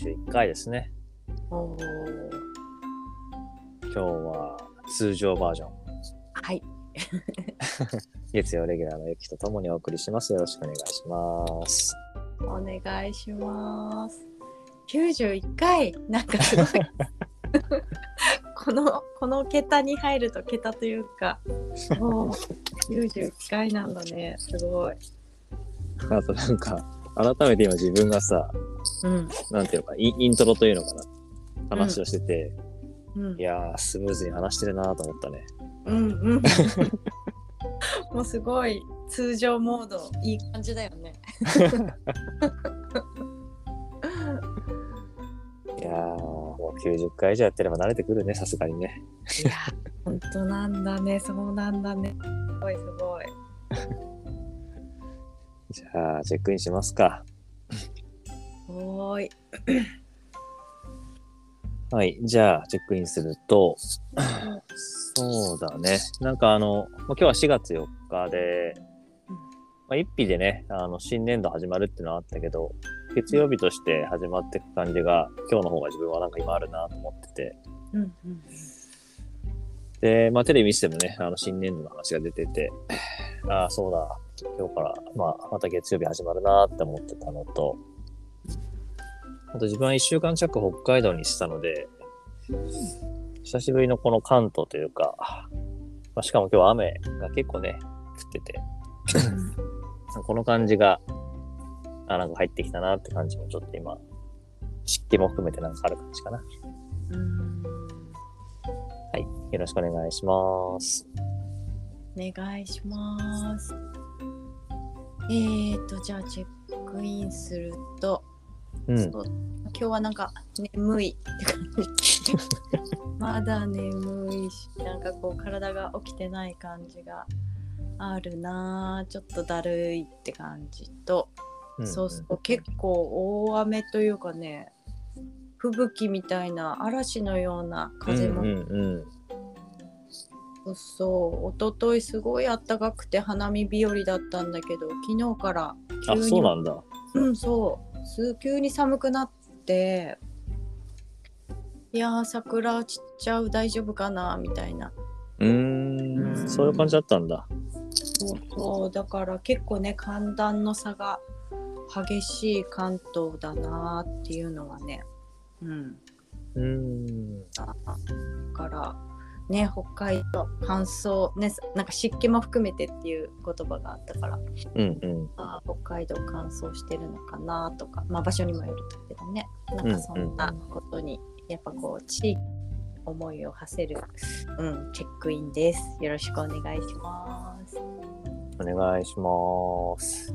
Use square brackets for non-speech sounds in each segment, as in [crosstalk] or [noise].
91回ですね。今日は通常バージョン。はい。[laughs] 月曜レギュラーのゆきとともにお送りします。よろしくお願いします。お願いします。91回なんかすごい [laughs] このこの桁に入ると桁というかもう91回なんだねすごい。あとなんか、改めて今自分がさ、うんなんていうのか、インイントロというのかな。話をしてて、うんいやー、スムーズに話してるなと思ったね。うんうん。[laughs] もうすごい通常モードいい感じだよね。[laughs] いやー、もう90回以上やってれば慣れてくるね、さすがにね。いや本当なんだね [laughs] そうなんだね。すごいすごい。じゃあ、チェックインしますか。おーい。[coughs] はい。じゃあ、チェックインすると、[coughs] そうだね。なんかあの、まあ今日は4月4日で、まあ、一日でね、あの、新年度始まるっていうのはあったけど、月曜日として始まっていく感じが、今日の方が自分はなんか今あるなと思ってて、うんうんで、まあテレビ見ててもね、あの、新年度の話が出てて、ああ、そうだ、今日から、まあ、また月曜日始まるなって思ってたのと、あと自分は一週間近く北海道にしてたので、久しぶりのこの関東というか、まあ、しかも今日は雨が結構ね、降ってて、この感じが、あ、なんか入ってきたなって感じもちょっと今、湿気も含めてなんかある感じかな。うん。はい。よろしくお願いします。お願いします。えーと、じゃあチェックインすると、うん。今日はなんか眠いって感じ。[laughs] まだ眠いし、なんかこう体が起きてない感じがあるなぁちょっとだるいって感じと、んそうそう、結構大雨というかね、吹雪みたいな嵐のような風もうんうんうん。そうそう一昨日すごい暖かくて花見日和だったんだけど昨日からあ、急にそうなんだ。うんそうす急に寒くなっていやー桜散っちゃう大丈夫かなみたいなうーんうんそういう感じだったんだ。そうそうだから結構ね寒暖の差が激しい関東だなーっていうのはねうんうーん。だからね北海道乾燥ねなんか湿気も含めてっていう言葉があったからうんうん。あー北海道乾燥してるのかなとか、まあ、場所にもよるけどねなんかそんなことにやっぱこう地域思いを馳せる、うん、チェックインですよろしくお願いしますお願いします。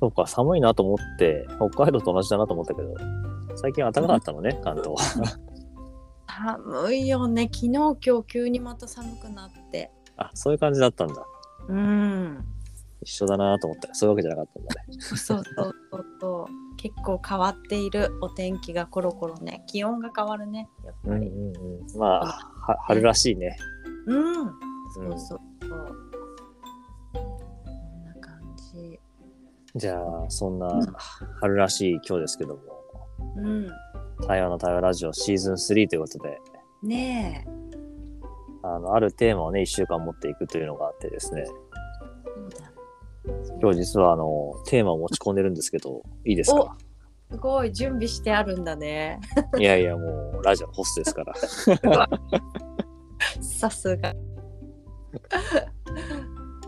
そうか、寒いなと思って、北海道と同じだなと思ったけど、最近暖かかったのね、関東は。寒いよね。昨日今日急にまた寒くなって。あ、そういう感じだったんだ。うん。一緒だなと思ったら、そういうわけじゃなかったんだね。そうそうそうそう。結構変わっているお天気がコロコロね。気温が変わるね。やっぱり。うんうんうん。まあ、は春らしいね。うん、そうそうそう。こんな感じ。じゃあ、そんな春らしい今日ですけども、うん台湾の台湾ラジオシーズン3ということで、ねえあの、あるテーマをね、一週間持っていくというのがあってですね、今日実はあの、テーマを持ち込んでるんですけど、いいですかすごい準備してあるんだねいやいや、もう、ラジオのホストですから。さすが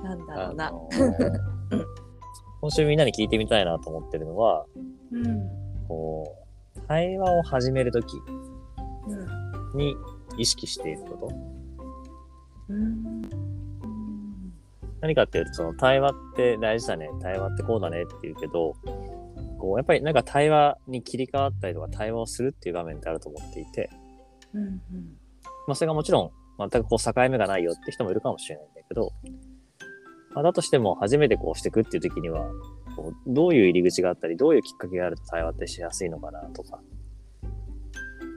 なんだろうな今週みんなに聞いてみたいなと思ってるのは、うんこう、対話を始めるときうんに意識していること。うん。何かっていうと、その対話って大事だね、対話ってこうだねって言うけど、こう、やっぱりなんか対話に切り替わったりとか対話をするっていう場面ってあると思っていて、うんうん。まあそれがもちろん全くこう境目がないよって人もいるかもしれないんだけど、まあ、だとしても初めてこうしていくっていう時には、こうどういう入り口があったり、どういうきっかけがあると対話ってしやすいのかなとか、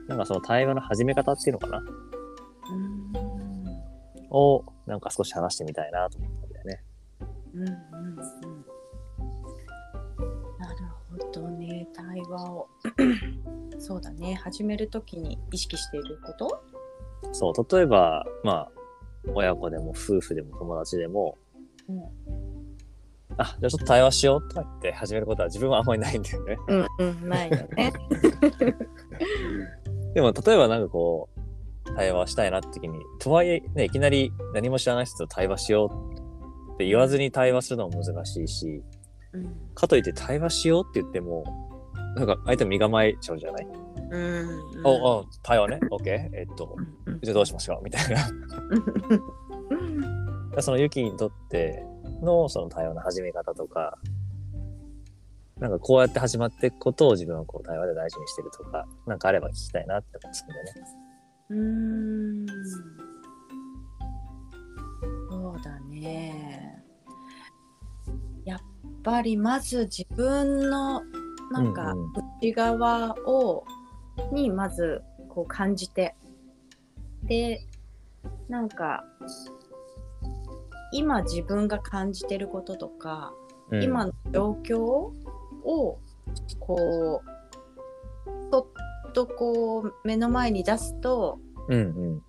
なんかその対話の始め方っていうのかな。うん。をなんか少し話してみたいなと思ったんだよね。うんうんうん。なるほどね。対話を。[clears throat] そうだね。始めるときに意識していること？そう、例えば、まあ、親子でも夫婦でも友達でも、うんあ、じゃあちょっと対話しようとか言って始めることは自分はあんまりないんだよね。うんうんないよね。[laughs] でも、例えばなんかこう、対話したいなって時に、とはいえ、ね、いきなり何も知らない人と対話しようって言わずに対話するのも難しいし、うんかといって対話しようって言っても、なんか相手身構えちゃうじゃない、うん。お、お、対話ね、OK? えっと、うん。じゃあどうしましょう？みたいな。うん。[laughs] そのユキにとってのその対話の始め方とか、なんかこうやって始まっていくことを自分はこう対話で大事にしてるとか、なんかあれば聞きたいなって思ってたんだよね。うーんそうだね。やっぱりまず自分のなんか内側を、にまずこう感じてでなんか今自分が感じてることとか、うん今の状況をこうそっとこう目の前に出すとうんうん。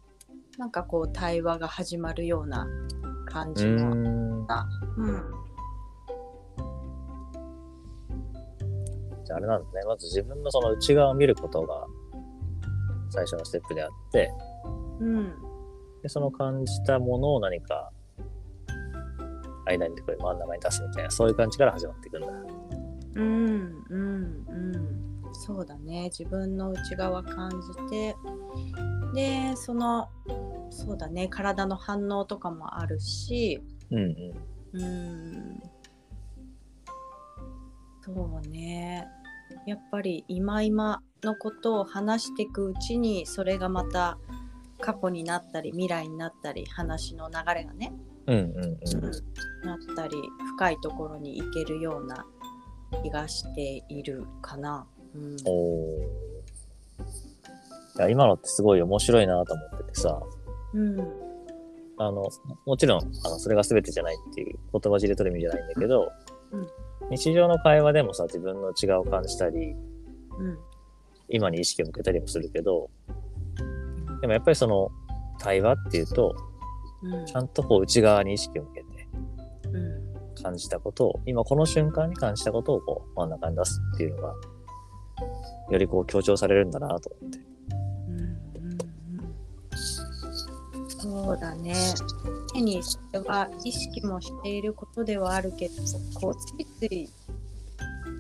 なんかこう対話が始まるような感うじも、ん。うんじゃああれなんだね。まず自分のその内側を見ることが最初のステップであって、うんでその感じたものを何か間にこれ真ん中に出すみたいな、そういう感じから始まっていくんだ。うんうんうん。そうだね。自分の内側感じて。でそのそうだね。体の反応とかもあるし。うんうん。うん。そうね。やっぱり今今のことを話していくうちにそれがまた過去になったり未来になったり話の流れがね、うんうんうん。なったり深いところに行けるような気がしているかな。うんおお。いや、今のってすごい面白いなと思っててさ、うんあの、もちろん、あの、それが全てじゃないっていう言葉尻で取る意味じゃないんだけど、うん日常の会話でもさ、自分の内側を感じたり、うん今に意識を向けたりもするけど、でもやっぱりその、対話っていうと、うんちゃんとこう内側に意識を向けてうん感じたことを、今この瞬間に感じたことをこう真ん中に出すっていうのが、よりこう強調されるんだなと思って。うんうんそうだね。手にそれは意識もしていることではあるけど、こうついつい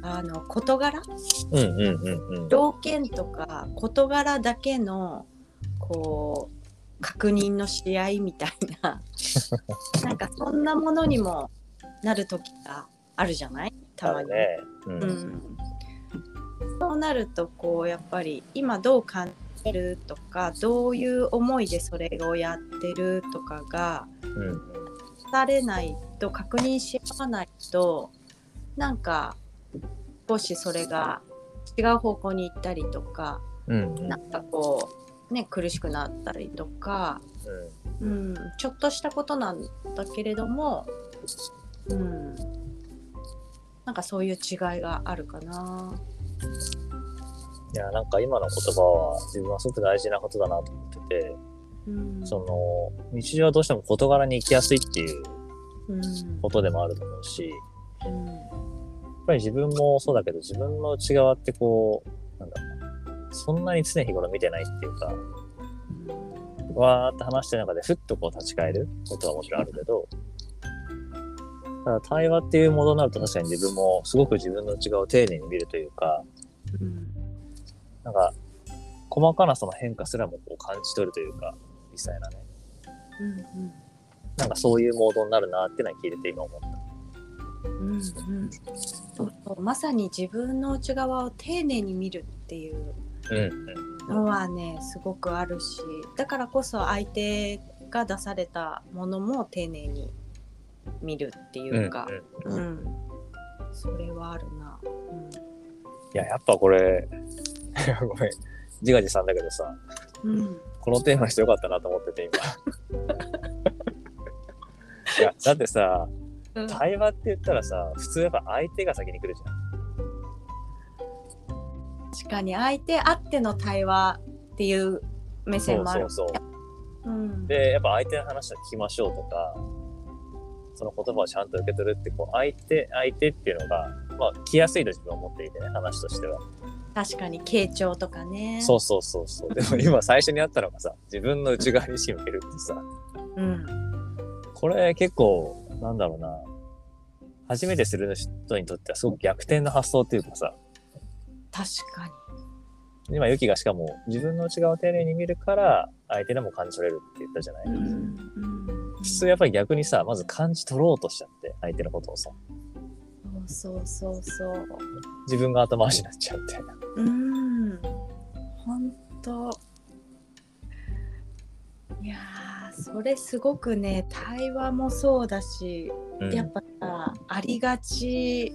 あの事柄？うんうんうんうん。条件とか事柄だけのこう確認のし合いみたいな [laughs] なんかそんなものにもなる時があるじゃない？たまに。ね。うん。うん、そうなるとこうやっぱり今どう感じるとかどういう思いでそれをやってるとかがうん。されないと確認し合わないとなんか少しそれが違う方向に行ったりとかうん。うん。なんかこうね苦しくなったりとか、うん、ちょっとしたことなんだけれども、うん、なんかそういう違いがあるかな。いや、なんか今の言葉は自分はすごく大事なことだなと思ってて、うん。その、日常はどうしても事柄に行きやすいっていううん。ことでもあると思うし、うん。やっぱり自分もそうだけど、自分の内側ってこう、なんだろうな、そんなに常日頃見てないっていうか、わーって話してる中でふっとこう立ち返ることはもちろんあるけど、ただ対話っていうものになると確かに自分もすごく自分の内側を丁寧に見るというか、うんなんか、細かなその変化すらもこう感じ取るというか、実際なね。うんなんかそういうモードになるなっていうのは聞いてて今思った。うんうんそうそうまさに自分の内側を丁寧に見るっていうのはねすごくあるしだからこそ相手が出されたものも丁寧に見るってうん。いうか、うんうんうんそれはあるな。いや、やっぱこれ、[laughs] ごめん、自画自賛だけどさ、うんうんこのテーマにしてよかったなと思ってて今。[laughs] いや、だってさ、うん対話って言ったらさ、普通やっぱ相手が先に来るじゃん。確かに相手あっての対話っていう目そ線もあるうそうそう。うん、で、やっぱ相手の話を聞きましょうとか、その言葉をちゃんと受け取るって、こう、相手、相手っていうのが、まあ、来やすいと自分は思っていてね、話としては。確かに傾聴とかねそうそうそうそう。でも [laughs] 今最初にあったのがさ、自分の内側に意識向けるってさ、うん、これ結構、なんだろうな、初めてする人にとってはすごく逆転の発想っていうかさ、確かに。今、ユキがしかも自分の内側を丁寧に見るから、相手でも感じ取れるって言ったじゃない、うんうん普通やっぱり逆にさ、まず感じ取ろうとしちゃって、相手のことをさ、そうそうそうそう。自分が後回しになっちゃうみたいな。うん。本当。いやーそれすごくね対話もそうだし、うん、やっぱさありがち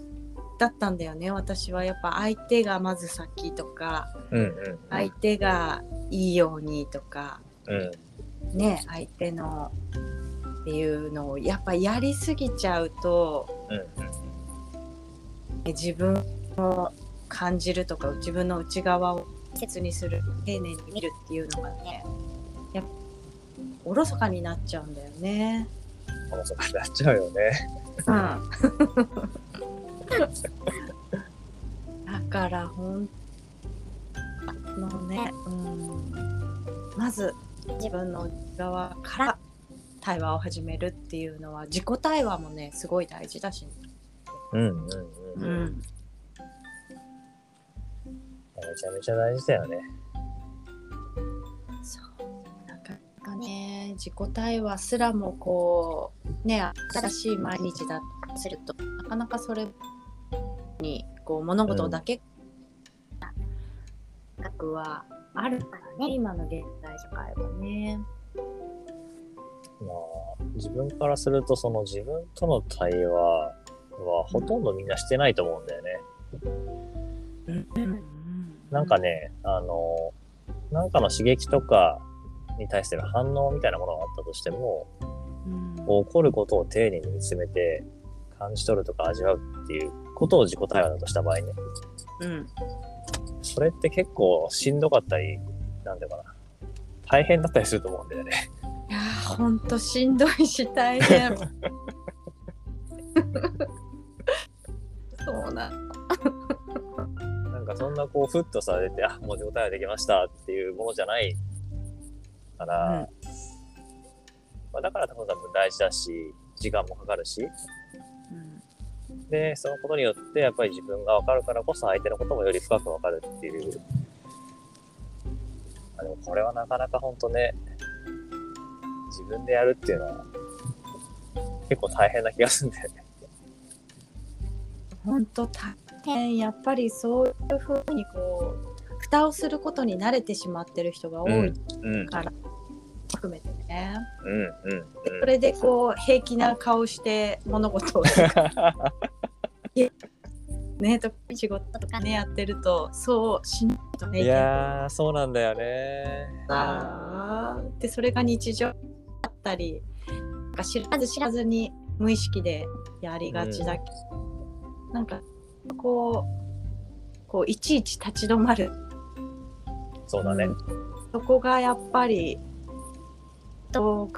だったんだよね私は。やっぱ相手がまず先とかうんうん相手がいいようにとかうん。ね相手のっていうのをやっぱやりすぎちゃうとうんうん。自分を感じるとか自分の内側を切にする丁寧に見るっていうのがねやっぱおろそかになっちゃうんだよね。このそこになっちゃうよね。うん、[laughs] [laughs] だからほんのね、うん、まず自分の内側から対話を始めるっていうのは自己対話もねすごい大事だし、うんうんうん。うん、めちゃめちゃ大事だよね。そう。なかなかね自己対話すらもこうね新しい毎日だとするとなかなかそれにこう物事だけ、額はあるからね今の現代社会はね。まあ、自分からすると、その自分との対話はほとんどみんなしてないと思うんだよね。うんなんかね、あの、なんかの刺激とかに対しての反応みたいなものがあったとしても、起こることを丁寧に見つめて感じ取るとか味わうっていうことを自己対話だとした場合ね、うん。それって結構しんどかったり、なんていうかな、大変だったりすると思うんだよね。いやーほんとしんどいし大変。[laughs] そうな。なんかそんなこう、ふっとさ、出て、あ、もう自己対話できましたっていうものじゃないから、まあ、だから多分大事だし、時間もかかるし、うんで、そのことによって、やっぱり自分が分かるからこそ相手のこともより深く分かるっていう。あでもこれはなかなか本当ね、自分でやるっていうのは、結構大変な気がするんだよね。ほんと大変。やっぱりそういうふうにこう蓋をすることに慣れてしまってる人が多いうん、から、含めてね。うん、うん、それでこう平気な顔して物事を [laughs] ねと仕事とかねやってるとそうしないとうん。ねいやー、そうなんだよね。あーでそれが日常だったりなんか知らず知らずに無意識でやりがちだけど、なんかこうこういちいち立ち止まるそうだね。そこがやっぱりと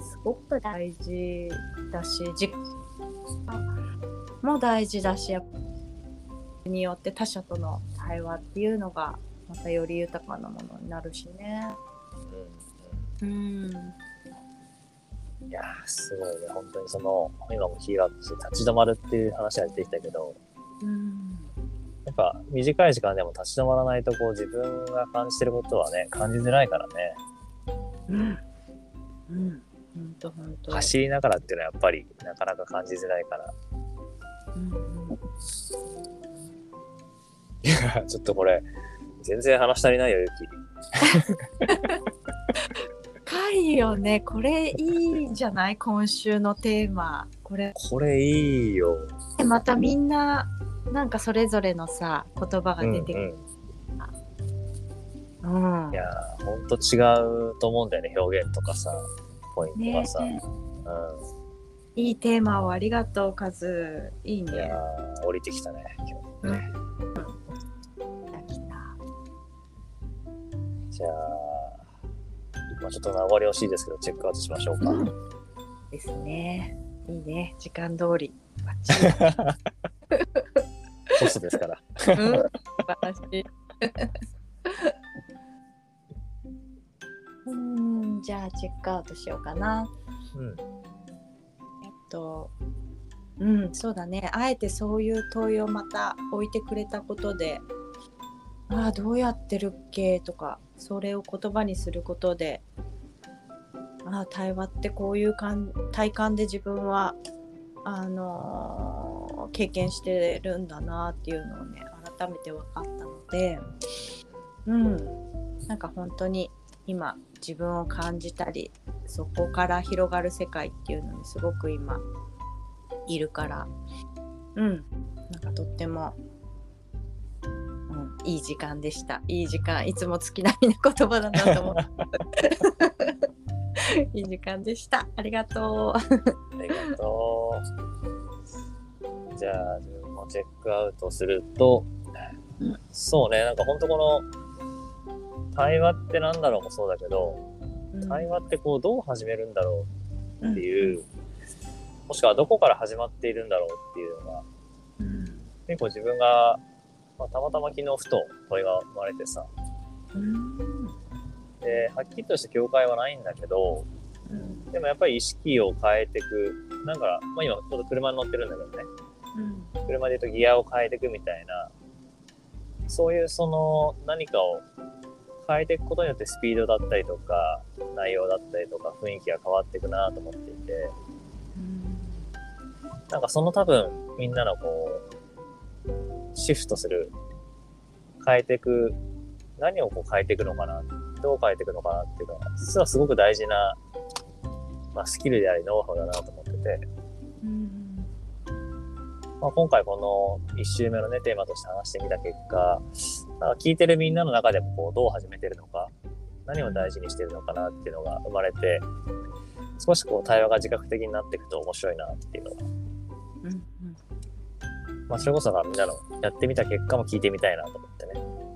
すごく大事だし自も大事だしやっぱによって他者との対話っていうのがまたより豊かなものになるしね。うんうんいやー、すごいね。本当にその、今もキーワードとして立ち止まるっていう話が出てきたけど、うんやっぱ短い時間でも立ち止まらないとこう自分が感じてることはね、感じづらいからね。うん。うん。ほんとほんと。走りながらっていうのはやっぱりなかなか感じづらいから。うんうん [laughs] いや、ちょっとこれ、全然話足りないよ、ゆき。深いよね。これいいんじゃない？今週のテーマ。これこれいいよ。またみんななんかそれぞれのさ言葉がうん、うん。出てくる。いうん。やー、ほんと違うと思うんだよね、表現とかさ、ポイントねがさ。いいテーマをありがとうカズ。いいうん。いや降りてきたね、今日ね。来た来た。じゃあ、まあ、ちょっと名残惜しいですけど、チェックアウトしましょうか。ですね。いいね。時間通り。バッチリホストですから。うん、素晴らしい。うん、じゃあチェックアウトしようかな。うん。と、うん、そうだね。あえてそういう問いをまた置いてくれたことで、ああ、どうやってるっけ？とか、それを言葉にすることで、ああ、対話ってこういう感体感で自分は、あのー経験してるんだなっていうのをね、改めて分かったので、うん、なんか本当に今自分を感じたりそこから広がる世界っていうのにすごく今いるから。うん。なんかとっても、うん、いい時間でした。いい時間。いつも月並みな言葉だなと思って。[laughs] いい時間でした。ありがとう。ありがとう。じゃあ、自分もチェックアウトすると、うん。そうね、なんか本当この、対話ってなんだろうもそうだけど、対話ってこう、どう始めるんだろうっていう、もしくはどこから始まっているんだろうっていうのが、うん。結構自分が、まあ、たまたま昨日ふと問いが生まれてさ、うん。で、はっきりとした境界はないんだけど、うん。でもやっぱり意識を変えていく、なんか、まあ今ちょっと車に乗ってるんだけどね、うん。車で言うとギアを変えていくみたいな、そういうその何かを変えていくことによってスピードだったりとか、内容だったりとか雰囲気が変わっていくなと思っていて、なんかその多分みんなのこう、シフトする、変えていく、何をこう変えていくのかな、どう変えていくのかなっていうのは、実はすごく大事な、まあ、スキルでありノウハウだなと思ってて、うんまあ、今回この1周目のね、テーマとして話してみた結果、なんか聞いてるみんなの中でもこうどう始めてるのか、何を大事にしてるのかなっていうのが生まれて、少しこう対話が自覚的になっていくと面白いなっていうのが、うんうんまあそれこそがみんなのやってみた結果も聞いてみたいなと思ってね、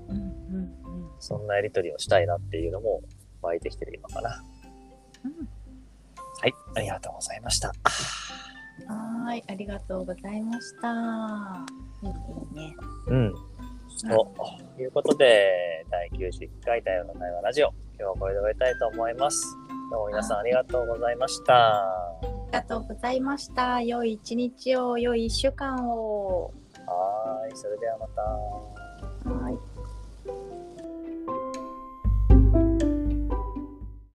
うんうんそんなやりとりをしたいなっていうのも湧いてきてる今かな。うんはい、ありがとうございました。はーい、ありがとうございました。いいね。うん。ということで、第91回太陽の会話ラジオ、今日はこれで終えたいと思います。どうも皆さんありがとうございました。ありがとうございました。良い一日を、良い一週間を。はーい、それではまた。